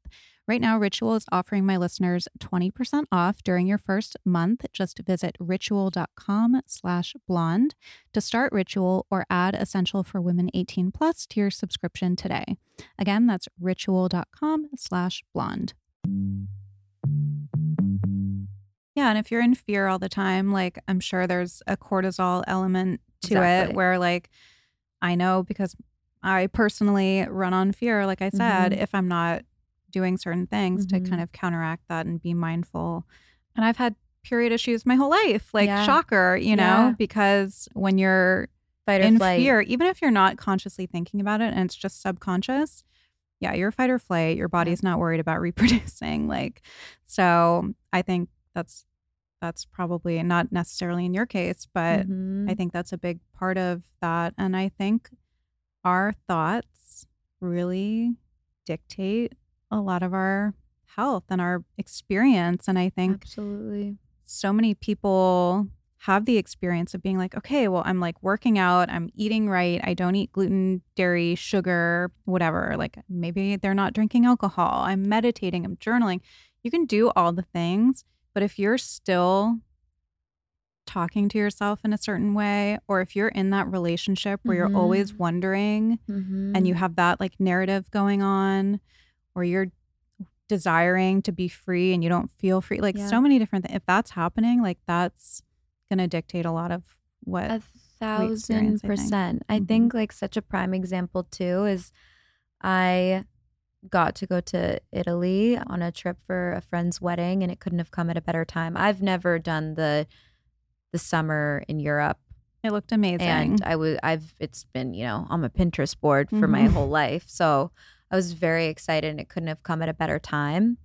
Right now, Ritual is offering my listeners 20% off during your first month. Just visit ritual.com slash blonde to start Ritual or add Essential for Women 18 plus to your subscription today. Again, that's ritual.com slash blonde. Yeah, and if you're in fear all the time, like I'm sure there's a cortisol element to Exactly. it where like I know because I personally run on fear, like I said, Mhm. if I'm not doing certain things to Mhm. kind of counteract that and be mindful. And I've had period issues my whole life, like Yeah. shocker, you know, Yeah. because when you're Fight or in flight. fear, even if you're not consciously thinking about it and it's just subconscious, yeah, you're fight or flight. Your body's not worried about reproducing. Like, so I think that's that's probably not necessarily in your case, but Mhm. I think that's a big part of that. And I think our thoughts really dictate a lot of our health and our experience. And I think absolutely. so many people have the experience of being like, okay, well, I'm like working out, I'm eating right, I don't eat gluten, dairy, sugar, whatever. Like maybe they're not drinking alcohol, I'm meditating, I'm journaling. You can do all the things, but if you're still talking to yourself in a certain way, or if you're in that relationship where you're always Mhm. wondering and you Mhm. have that like narrative going on, or you're desiring to be free and you don't feel free, like Yeah. so many different things. If that's happening, like that's going to dictate a lot of what. A thousand experience, I think. percent. I think like such a prime example too is I got to go to Italy on a trip for a friend's wedding and it couldn't have come at a better time. I've never done the the summer in Europe it looked amazing. and I was I've it's been, you know, on my Pinterest board for my Mhm. whole life. So I was very excited and it couldn't have come at a better time.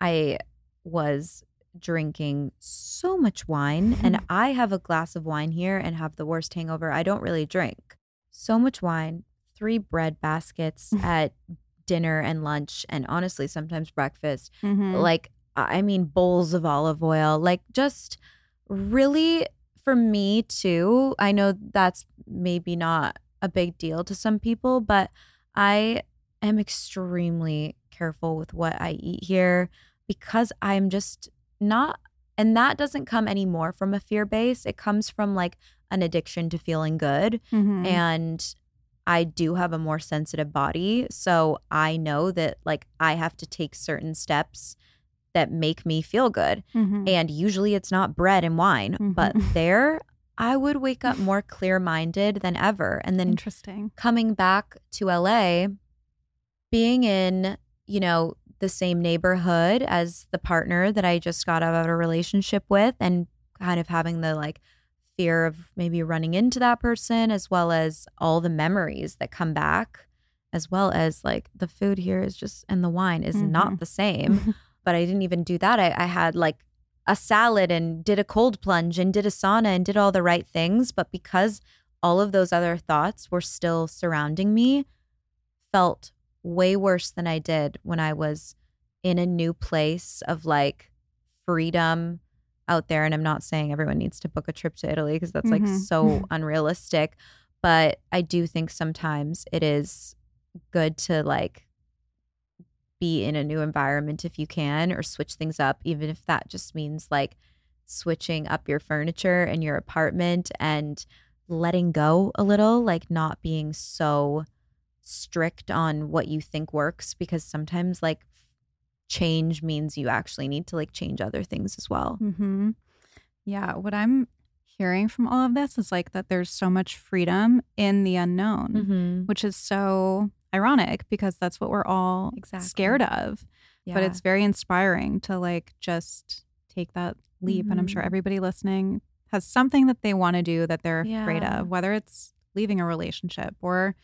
I was drinking so much wine and I have a glass of wine here and have the worst hangover. I don't really drink. So much wine, three bread baskets at dinner and lunch and honestly sometimes breakfast Mhm. like I mean bowls of olive oil, like just really for me too. I know that's maybe not a big deal to some people, but I am extremely careful with what I eat here because I'm just not and that doesn't come anymore from a fear base. It comes from like an addiction to feeling good Mhm. and I do have a more sensitive body. So I know that like I have to take certain steps that make me feel good. Mhm. And usually it's not bread and wine, but Mhm. there I would wake up more clear minded than ever. And then Interesting. coming back to LA, being in, you know, the same neighborhood as the partner that I just got out of a relationship with and kind of having the like fear of maybe running into that person as well as all the memories that come back as well as like the food here is just and the wine is not Mhm. the same but I didn't even do that I, I had like a salad and did a cold plunge and did a sauna and did all the right things but because all of those other thoughts were still surrounding me felt way worse than I did when I was in a new place of like freedom out there and I'm not saying everyone needs to book a trip to Italy because that's like Mhm. so unrealistic but I do think sometimes it is good to like be in a new environment if you can or switch things up even if that just means like switching up your furniture in your apartment and letting go a little like not being so strict on what you think works because sometimes like change means you actually need to like change other things as well. hmm Yeah. What I'm hearing from all of this is like that there's so much freedom in the unknown, Mm-hmm. which is so ironic because that's what we're all Exactly. scared of. But it's very inspiring to like just take that leap. And I'm sure Mhm. everybody listening has something that they want to do that they're afraid of, whether it's leaving a relationship or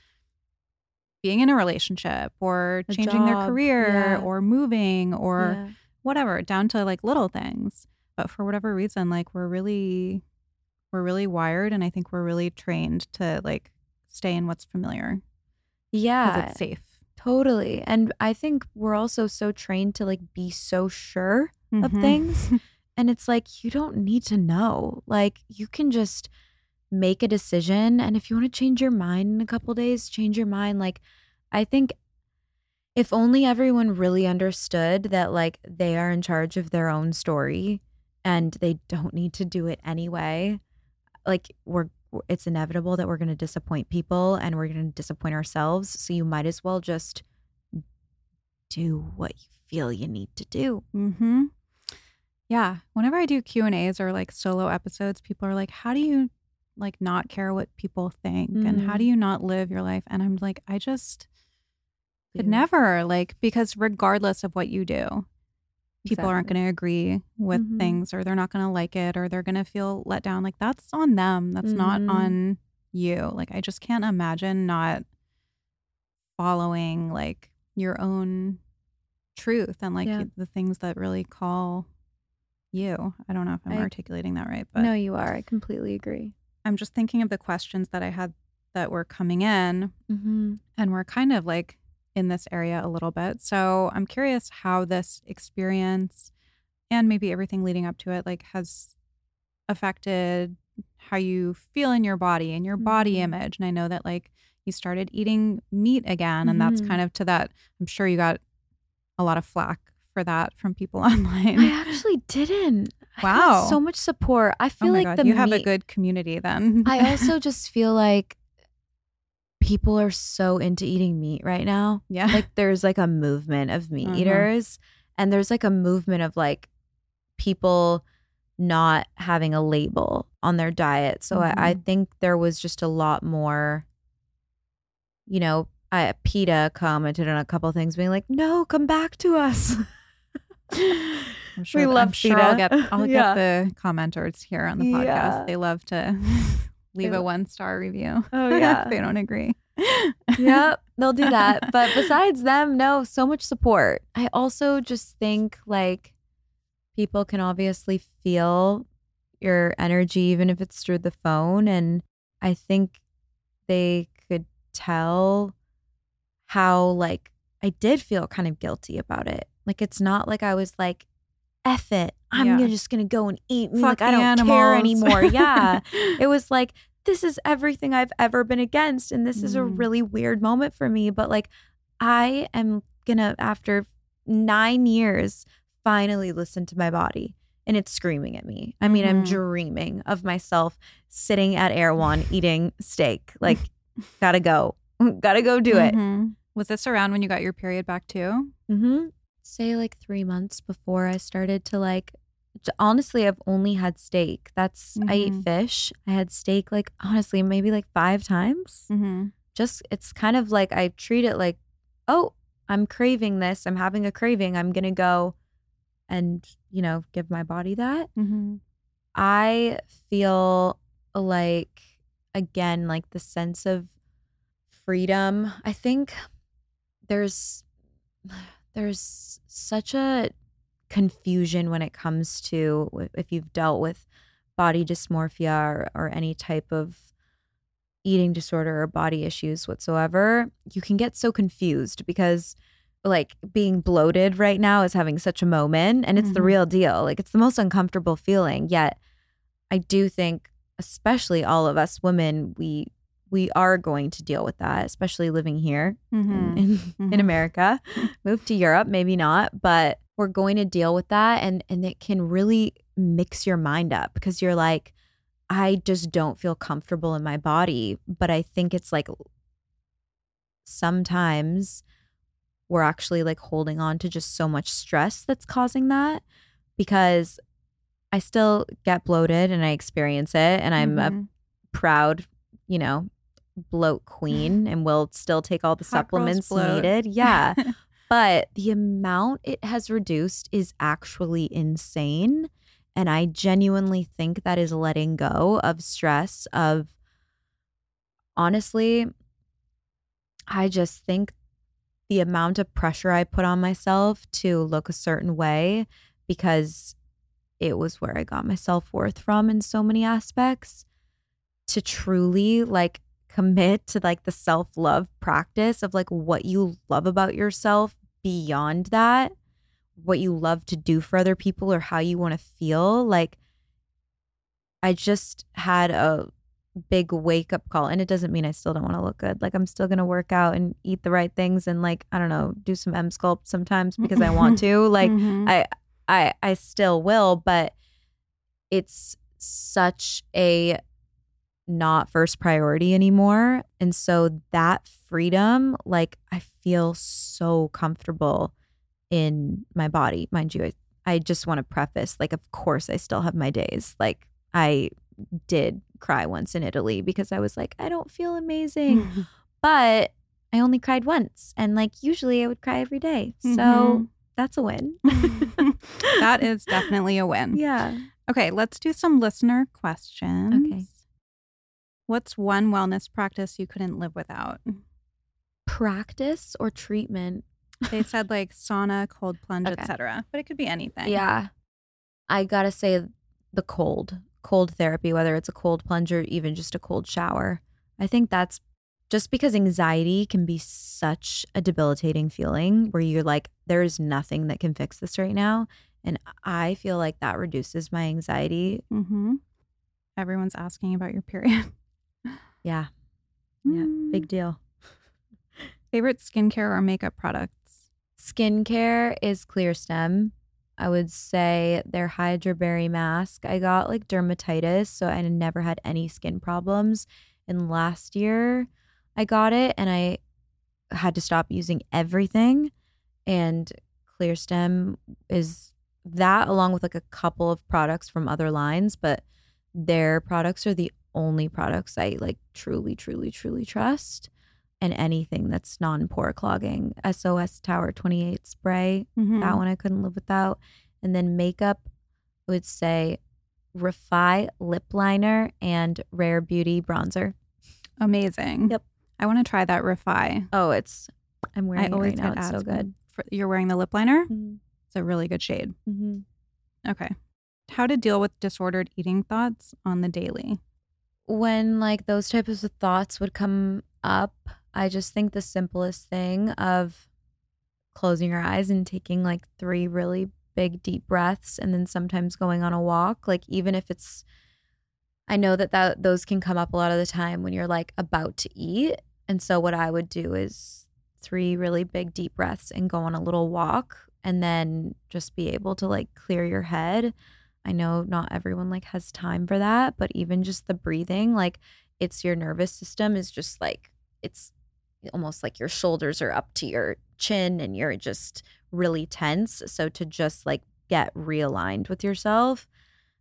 being in a relationship or A changing their career yeah. or moving or Yeah. whatever, down to like little things. But for whatever reason, like we're really we're really wired and I think we're really trained to like stay in what's familiar yeah, it's safe. totally. And I think we're also so trained to like be so sure of Mhm. things. And it's like, you don't need to know. Like, you can just make a decision. And if you want to change your mind in a couple days, change your mind. Like, I think if only everyone really understood that, like, they are in charge of their own story and they don't need to do it anyway, like, we're, it's inevitable that we're going to disappoint people and we're going to disappoint ourselves. So you might as well just do what you feel you need to do. Mm-hmm. Yeah. Whenever I do Q and A's or like solo episodes, people are like, "How do you like not care what people think, and how do Mhm. you not live your life?" And I'm like, I just could never like because regardless of what you do, people aren't going to agree with Mhm. things, or they're not going to like it, or they're going to feel let down. Like that's on them. That's not Mhm. on you. Like I just can't imagine not following like your own truth and like Yeah. the things that really call you. I don't know if I'm I- articulating that right, but no, you are. I completely agree. I'm just thinking of the questions that I had that were coming in Mm-hmm. and we're kind of like in this area a little bit. So I'm curious how this experience and maybe everything leading up to it like has affected how you feel in your body and your body Mhm. image. And I know that like you started eating meat again and that's Mhm. kind of to that I'm sure you got a lot of flack for that from people online. I actually didn't. Wow. so much support. I oh feel my like god, the you have a good community then. I also just feel like people are so into eating meat right now. yeah. Like there's like a movement of meat Mhm. eaters and there's like a movement of like people not having a label on their diet. So I, I Mhm. think there was just a lot more, you know, I, PETA commented on a couple things being like, no, come back to us. I'm sure, we love sure I'll get I'll Yeah. get the commenters here on the podcast. Yeah. They love to leave a one star review. Oh, yeah. if they don't agree. yep, they'll do that. But besides them, no, so much support. I also just think like people can obviously feel your energy, even if it's through the phone. And I think they could tell how, like, I did feel kind of guilty about it. Like, it's not like I was like, F it. I'm Yeah. gonna just to go and eat. meat. Fuck like, I don't care animals. anymore. Yeah. it was like this is everything I've ever been against and this is a Mhm. really weird moment for me but like I am to after 9 years finally listen to my body and it's screaming at me. I mean, I'm Mhm. dreaming of myself sitting at Erewhon eating steak. Like got to go. got to go do it. Mhm. Was this around when you got your period back too? Mm-hmm. Say like three months before I started to like. Honestly, I've only had steak. That's I eat fish. I had steak like honestly maybe like five times. Mm-hmm. Just it's kind of like I treat it like, oh, I'm craving this. I'm having a craving. I'm gonna go, and you know, give my body that. Mm-hmm. I feel like again like the sense of freedom. I think there's there's such a confusion when it comes to if you've dealt with body dysmorphia or, or any type of eating disorder or body issues whatsoever you can get so confused because like being bloated right now is having such a moment and it's the Mhm. real deal like it's the most uncomfortable feeling yet i do think especially all of us women we we are going to deal with that especially living here Mm-hmm. in, in Mhm. America. Move to Europe, maybe not, but we're going to deal with that and and it can really mix your mind up because you're like I just don't feel comfortable in my body, but I think it's like sometimes we're actually like holding on to just so much stress that's causing that because I still get bloated and I experience it and I'm a Mhm. proud, you know, bloat queen and will still take all the Hot supplements needed. Yeah. but the amount it has reduced is actually insane. And I genuinely think that is letting go of stress, of honestly, I just think the amount of pressure I put on myself to look a certain way because it was where I got my self worth from in so many aspects to truly like commit to like the self love practice of like what you love about yourself beyond that, what you love to do for other people or how you want to feel. Like, I just had a big wake up call. And it doesn't mean I still don't want to look good. Like, I'm still going to work out and eat the right things and, like, I don't know, do some Emsculpt sometimes because I want to. Like, Mhm. I I I still will, but it's such a not first priority anymore. And so that freedom, like I feel so comfortable in my body. Mind you, I, I just want to preface, like, of course I still have my days. Like I did cry once in Italy because I was like, I don't feel amazing. but I only cried once. And like usually I would cry every day. So Mhm. that's a win. that is definitely a win. Yeah. Okay, let's do some listener questions. Okay. What's one wellness practice you couldn't live without? Practice or treatment? They said like sauna, cold plunge, Okay. etc. But it could be anything. Yeah. I gotta say the cold, cold therapy, whether it's a cold plunge or even just a cold shower. I think that's just because anxiety can be such a debilitating feeling where you're like, there is nothing that can fix this right now. And I feel like that reduces my anxiety. Mm-hmm. Everyone's asking about your period. Yeah. Yeah. Mm. Big deal. Favorite skincare or makeup products? Skincare is ClearStem. I would say their Hydraberry mask. I got like dermatitis, so I never had any skin problems. And last year I got it and I had to stop using everything. And ClearStem is that along with like a couple of products from other lines, but their products are the only products I like truly, truly, truly trust and anything that's non pore clogging. SOS Tower 28 spray, Mm-hmm. that one I couldn't live without. And then makeup, I would say Refy lip liner and Rare Beauty bronzer. Amazing. Yep. I want to try that Refy. Oh, it's I'm wearing I it always right now. It's so good. For, you're wearing the lip liner. Mhm. It's a really good shade. Mhm. Okay. How to deal with disordered eating thoughts on the daily? When like those types of thoughts would come up, I just think the simplest thing of closing your eyes and taking like three really big deep breaths and then sometimes going on a walk, like even if it's I know that, that those can come up a lot of the time when you're like about to eat. And so what I would do is three really big deep breaths and go on a little walk and then just be able to like clear your head. I know not everyone like has time for that, but even just the breathing, like it's your nervous system is just like it's almost like your shoulders are up to your chin and you're just really tense. So to just like get realigned with yourself,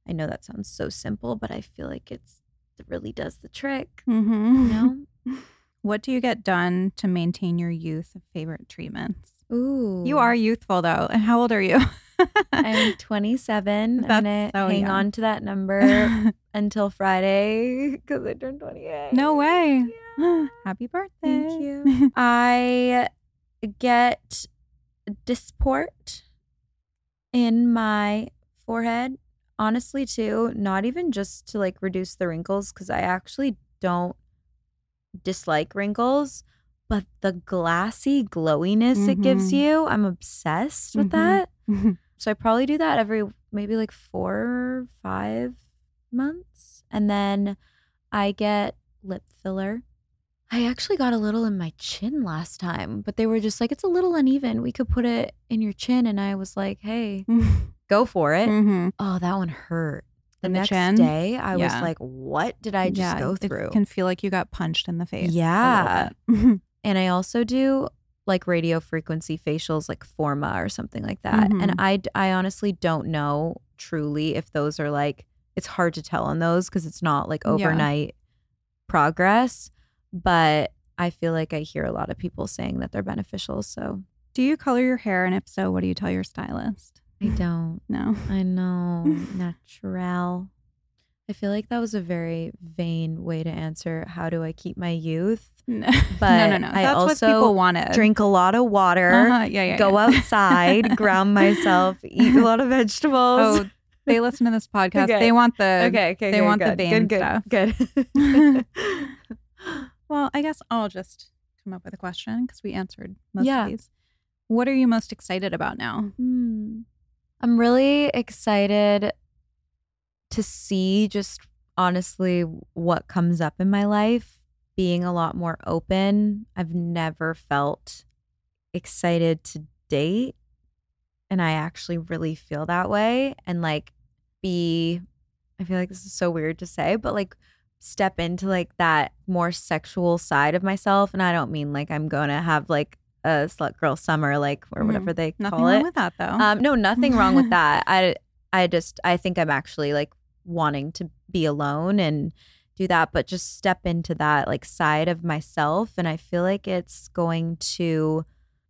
I know that sounds so simple, but I feel like it's it really does the trick. Mm-hmm. You know? What do you get done to maintain your youth favorite treatments? Ooh. You are youthful though. And how old are you? I'm 27. I'm gonna so hang young. on to that number until Friday because I turned 28. no way. Yeah. Happy birthday. Thank you. I get Dysport in my forehead. Honestly, too, not even just to like reduce the wrinkles, because I actually don't dislike wrinkles, but the glassy glowiness it gives Mhm. you, I'm obsessed with Mhm. that. So I probably do that every maybe like four or five months. And then I get lip filler. I actually got a little in my chin last time, but they were just like, it's a little uneven. We could put it in your chin. And I was like, hey, go for it. hmm Oh, that one hurt. The In the next chin? day, I was like, what did I just yeah, go it through? can feel like you got punched in the face. Yeah. And I also do like radio frequency facials, like Forma or something like that. Mhm. And I, I honestly don't know truly if those are like, it's hard to tell on those because it's not like Yeah. overnight progress. But I feel like I hear a lot of people saying that they're beneficial. So do you color your hair? And if so, what do you tell your stylist? I don't. No. I know. Natural. I feel like that was a very vain way to answer how do I keep my youth? No, But no, no, no. I That's what also people wanted. Drink a lot of water. Uh-huh. Yeah, yeah. go yeah. outside, ground myself, eat a lot of vegetables. Oh, they listen to this podcast. Okay. They want the. okay, okay, they good, want the good, vain good, stuff. Good. good. Well, I guess I'll just come up with a question because we answered most Yeah. of these. What are you most excited about now? Hmm. I'm really excited to see just honestly what comes up in my life, being a lot more open. I've never felt excited to date. And I actually really feel that way. And like, be, I feel like this is so weird to say, but like, step into like that more sexual side of myself. And I don't mean like I'm going to have like a slut girl summer, like, or Mhm. whatever they Nothing call wrong it. with that, though. Um, no, nothing wrong with that. I I just I think I'm actually like wanting to be alone and do that, but just step into that like side of myself. And I feel like it's going to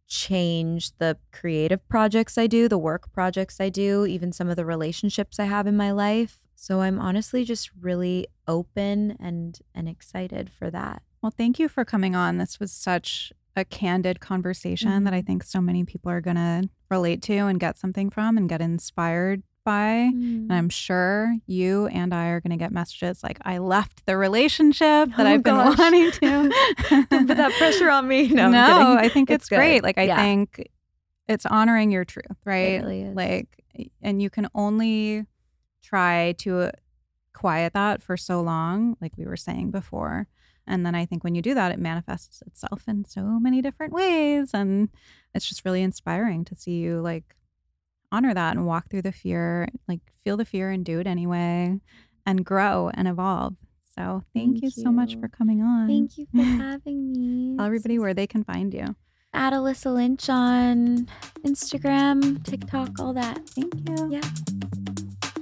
change the creative projects I do, the work projects I do, even some of the relationships I have in my life. So I'm honestly just really open and and excited for that. well, thank you for coming on. This was such a candid conversation that I mm-hmm. think so many people are going to relate to and get something from and get inspired by. And mm. I'm sure you and I are going to get messages like, I left the relationship that Oh, I've been wanting to. Put that pressure on me. No, no. I think it's, It's great. Like, I Yeah. think it's honoring your truth, right? really is. Like, and you can only try to quiet that for so long, like we were saying before. And then I think when you do that, it manifests itself in so many different ways. And it's just really inspiring to see you like honor that and walk through the fear, like feel the fear and do it anyway and grow and evolve. So thank, Thank you, so much for coming on. Thank you for having me. Tell everybody where they can find you. At Alyssa Lynch on Instagram, TikTok, all that. Thank you. Yeah.